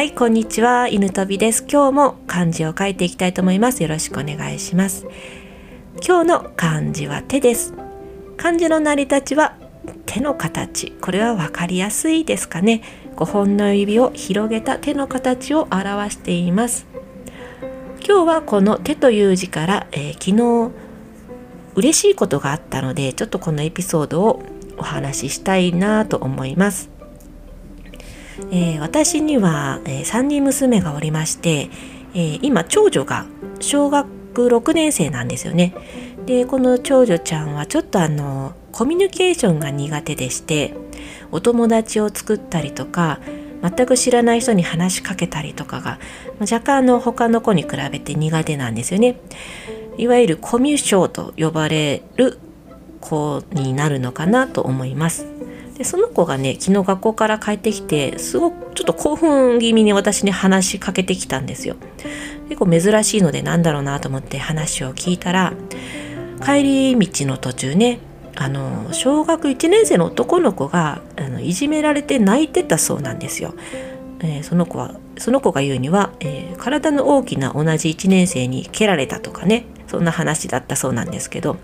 はいこんにちは。犬飛びです。今日も漢字を書いていきたいと思います。よろしくお願いします。今日の漢字は手です。漢字の成り立ちは手の形。これは分かりやすいですかね。5本の指を広げた手の形を表しています。今日はこの手という字から、えー、昨日嬉しいことがあったのでちょっとこのエピソードをお話ししたいなと思います、えー、私には、えー、3人娘がおりまして、え今長女が小学6年生なんですよねでこの長女ちゃんはちょっとあのコミュニケーションが苦手でしてお友達を作ったりとか全く知らない人に話しかけたりとかが若干の他の子に比べて苦手なんですよね。いわゆるコミュ障と呼ばれる子になるのかなと思います。でその子がね昨日学校から帰ってきてすごくちょっと興奮気味に私に話しかけてきたんですよ。結構珍しいのでなんだろうなと思って話を聞いたら帰り道の途中ねあの小学1年生の男の子があのいじめられて泣いてたそうなんですよ。えー、その子はその子が言うには、えー、体の大きな同じ1年生に蹴られたとかねそんな話だったそうなんですけど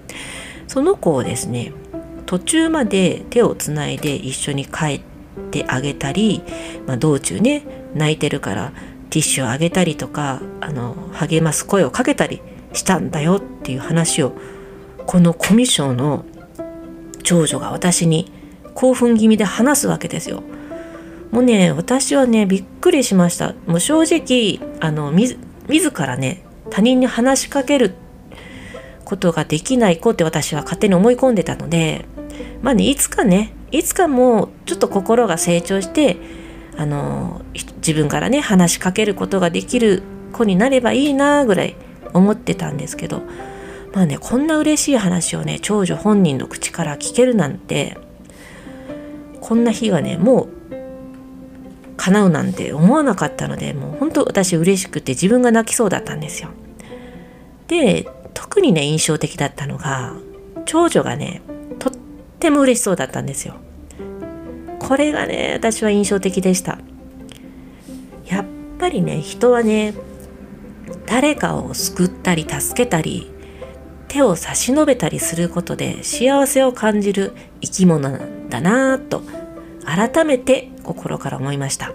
その子をですね途中まで手をつないで一緒に帰ってあげたり、まあ、道中ね泣いてるからティッシュをあげたりとかあの励ます声をかけたりしたんだよっていう話をこのコミュ障の長女が私に興奮気味で話すわけですよ。もうね私はねびっくりしました。もう正直あの自らね他人に話しかけることができない子って私は勝手に思い込んでたのでまあねいつかねいつかもうちょっと心が成長してあの自分からね話しかけることができる子になればいいなぐらい思ってたんですけどまあねこんな嬉しい話をね長女本人の口から聞けるなんてこんな日がねもう叶うなんて思わなかったのでもう本当私嬉しくて自分が泣きそうだったんですよ。で特にね印象的だったのが長女がねっても嬉しそうだったんですよ。これがね私は印象的でした。やっぱりね人はね誰かを救ったり助けたり手を差し伸べたりすることで幸せを感じる生き物なんだなぁと改めて心から思いました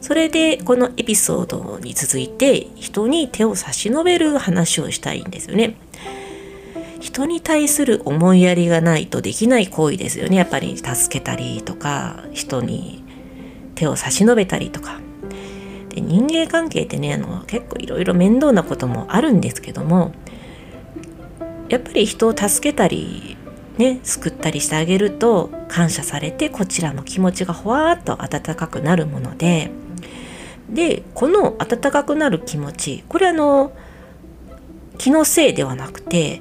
それでこのエピソードに続いて人に手を差し伸べる話をしたいんですよね人に対する思いやりがないとできない行為ですよね。やっぱり助けたりとか人に手を差し伸べたりとか。で人間関係ってねあの結構いろいろ面倒なこともあるんですけどもやっぱり人を助けたりね救ったりしてあげると感謝されてこちらも気持ちがほわーっと温かくなるものででこの温かくなる気持ちこれあの気のせいではなくて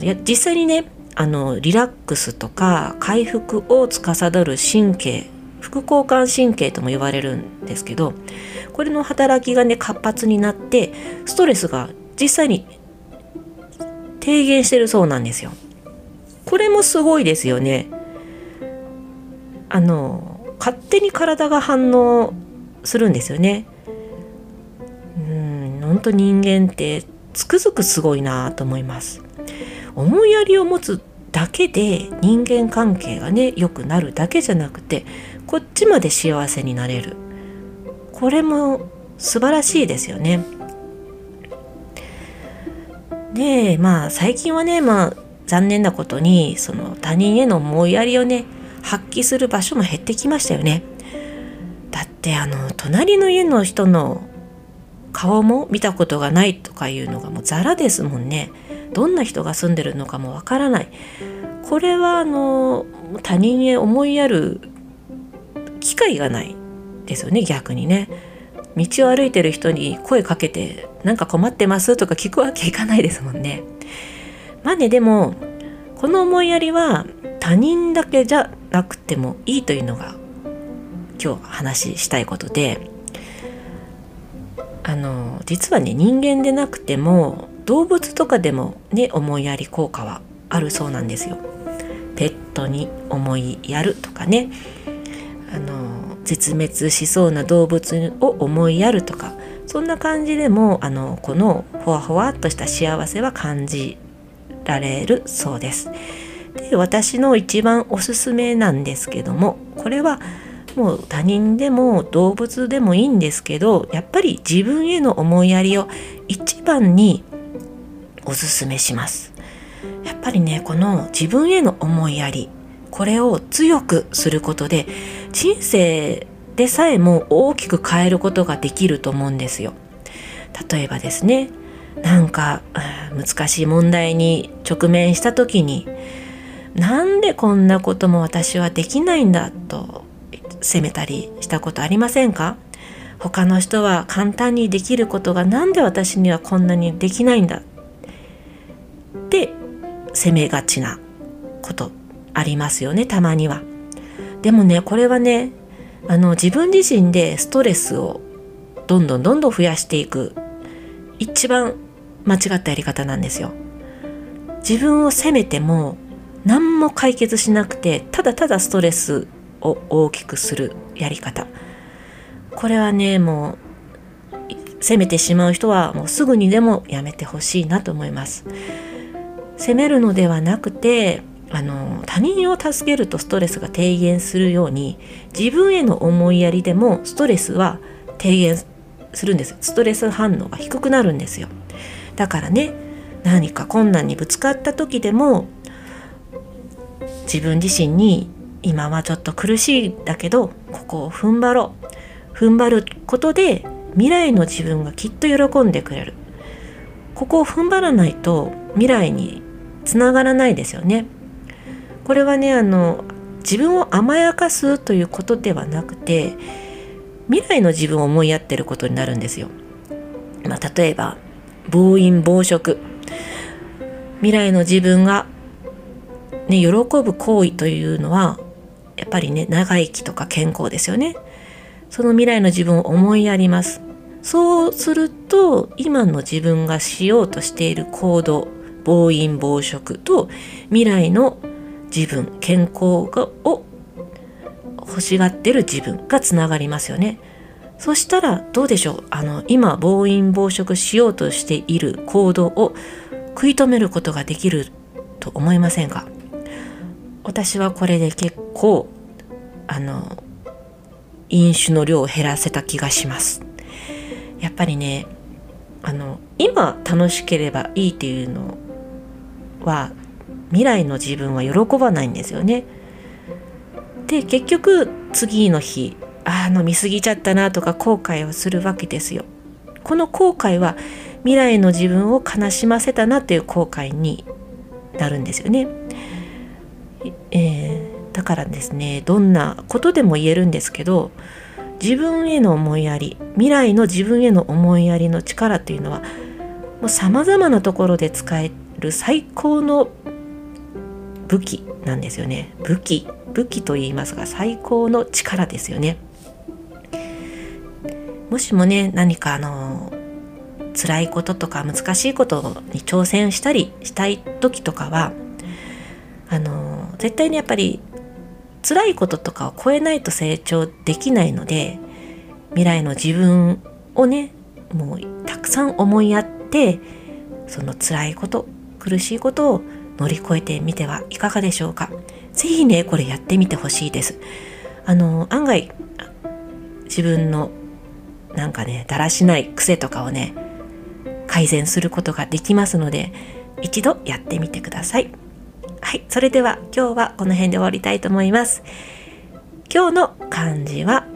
実際にねあのリラックスとか回復を司る神経副交感神経とも言われるんですけどこれの働きがね活発になってストレスが実際に低減してるそうなんですよ。これもすごいですよね。あの勝手に体が反応するんですよね。うん本当人間ってつくづくすごいなと思います。思いやりを持つだけで人間関係がね良くなるだけじゃなくてこっちまで幸せになれるこれも素晴らしいですよね。でまあ最近はねまあ残念なことにその他人への思いやりをね発揮する場所も減ってきましたよね。だってあの隣の家の人の顔も見たことがないとかいうのがもうザラですもんね。どんな人が住んでるのかもわからない。これはあの他人へ思いやる機会がないですよね逆にね。道を歩いてる人に声かけて「なんか困ってます?」とか聞くわけいかないですもんね。まあねでもこの思いやりは他人だけじゃなくてもいいというのが今日話したいことであの実はね人間でなくても動物とかでもね思いやり効果はあるそうなんですよ。ペットに思いやるとかねあの絶滅しそうな動物を思いやるとかそんな感じでもあのこのほわほわっとした幸せは感じられるそうです。で私の一番おすすめなんですけどもこれはもう他人でも動物でもいいんですけどやっぱり自分への思いやりを一番におすすめします。やっぱりねこの自分への思いやりこれを強くすることで人生でさえも大きく変えることができると思うんですよ。例えばですねなんか難しい問題に直面した時になんでこんなことも私はできないんだと責めたりしたことありませんか？他の人は簡単にできることが何で私にはこんなにできないんだって責めがちなことありますよねたまには。でもねこれはねあの自分自身でストレスをどんどんどんどん増やしていく一番間違ったやり方なんですよ。自分を責めても何も解決しなくてただただストレスを大きくするやり方これはねもう責めてしまう人はもうすぐにでもやめてほしいなと思います責めるのではなくてあの他人を助けるとストレスが低減するように自分への思いやりでもストレスは低減するんですストレス反応が低くなるんですよ。だからね何か困難にぶつかった時でも自分自身に今はちょっと苦しいだけどここを踏ん張ろう。踏ん張ることで未来の自分がきっと喜んでくれる。ここを踏ん張らないと未来につながらないですよね。これはねあの自分を甘やかすということではなくて未来の自分を思いやってることになるんですよ、まあ、例えば暴飲暴食。未来の自分がね、喜ぶ行為というのはやっぱりね長生きとか健康ですよね。その未来の自分を思いやります。そうすると今の自分がしようとしている行動暴飲暴食と未来の自分健康がを欲しがってる自分がつながりますよね。そしたらどうでしょう？あの今暴飲暴食しようとしている行動を食い止めることができると思いませんか？私はこれで結構あの飲酒の量を減らせた気がします。やっぱりねあの今楽しければいいっていうのは未来の自分は喜ばないんですよね。で結局次の日あの見過ぎちゃったなとか後悔をするわけですよ。この後悔は未来の自分を悲しませたなっていう後悔になるんですよね。えー、だからですねどんなことでも言えるんですけど自分への思いやり未来の自分への思いやりの力というのはもう様々なところで使える最高の武器なんですよね。武器。武器と言いますが最高の力ですよね。もしもね何かあの辛いこととか難しいことに挑戦したりしたい時とかはあの絶対にやっぱり辛いこととかを超えないと成長できないので未来の自分をねもうたくさん思いやってその辛いこと苦しいことを乗り越えてみてはいかがでしょうか？是非ねこれやってみてほしいですあの案外自分のなんかねだらしない癖とかをね改善することができますので一度やってみてください。はい、それでは今日はこの辺で終わりたいと思います。今日の漢字は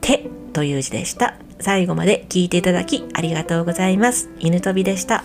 手という字でした。最後まで聞いていただきありがとうございます。犬飛びでした。